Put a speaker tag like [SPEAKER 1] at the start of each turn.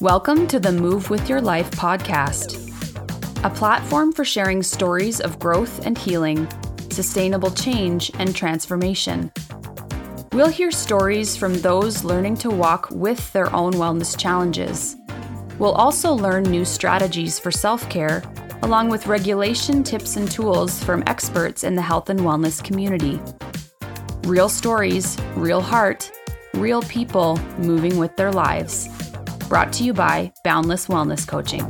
[SPEAKER 1] Welcome to the Move With Your Life podcast, a platform for sharing stories of growth and healing, sustainable change, and transformation. We'll hear stories from those learning to walk with their own wellness challenges. We'll also learn new strategies for self care, along with regulation tips and tools from experts in the health and wellness community. Real stories, real heart, real people moving with their lives brought to you by Boundless Wellness Coaching.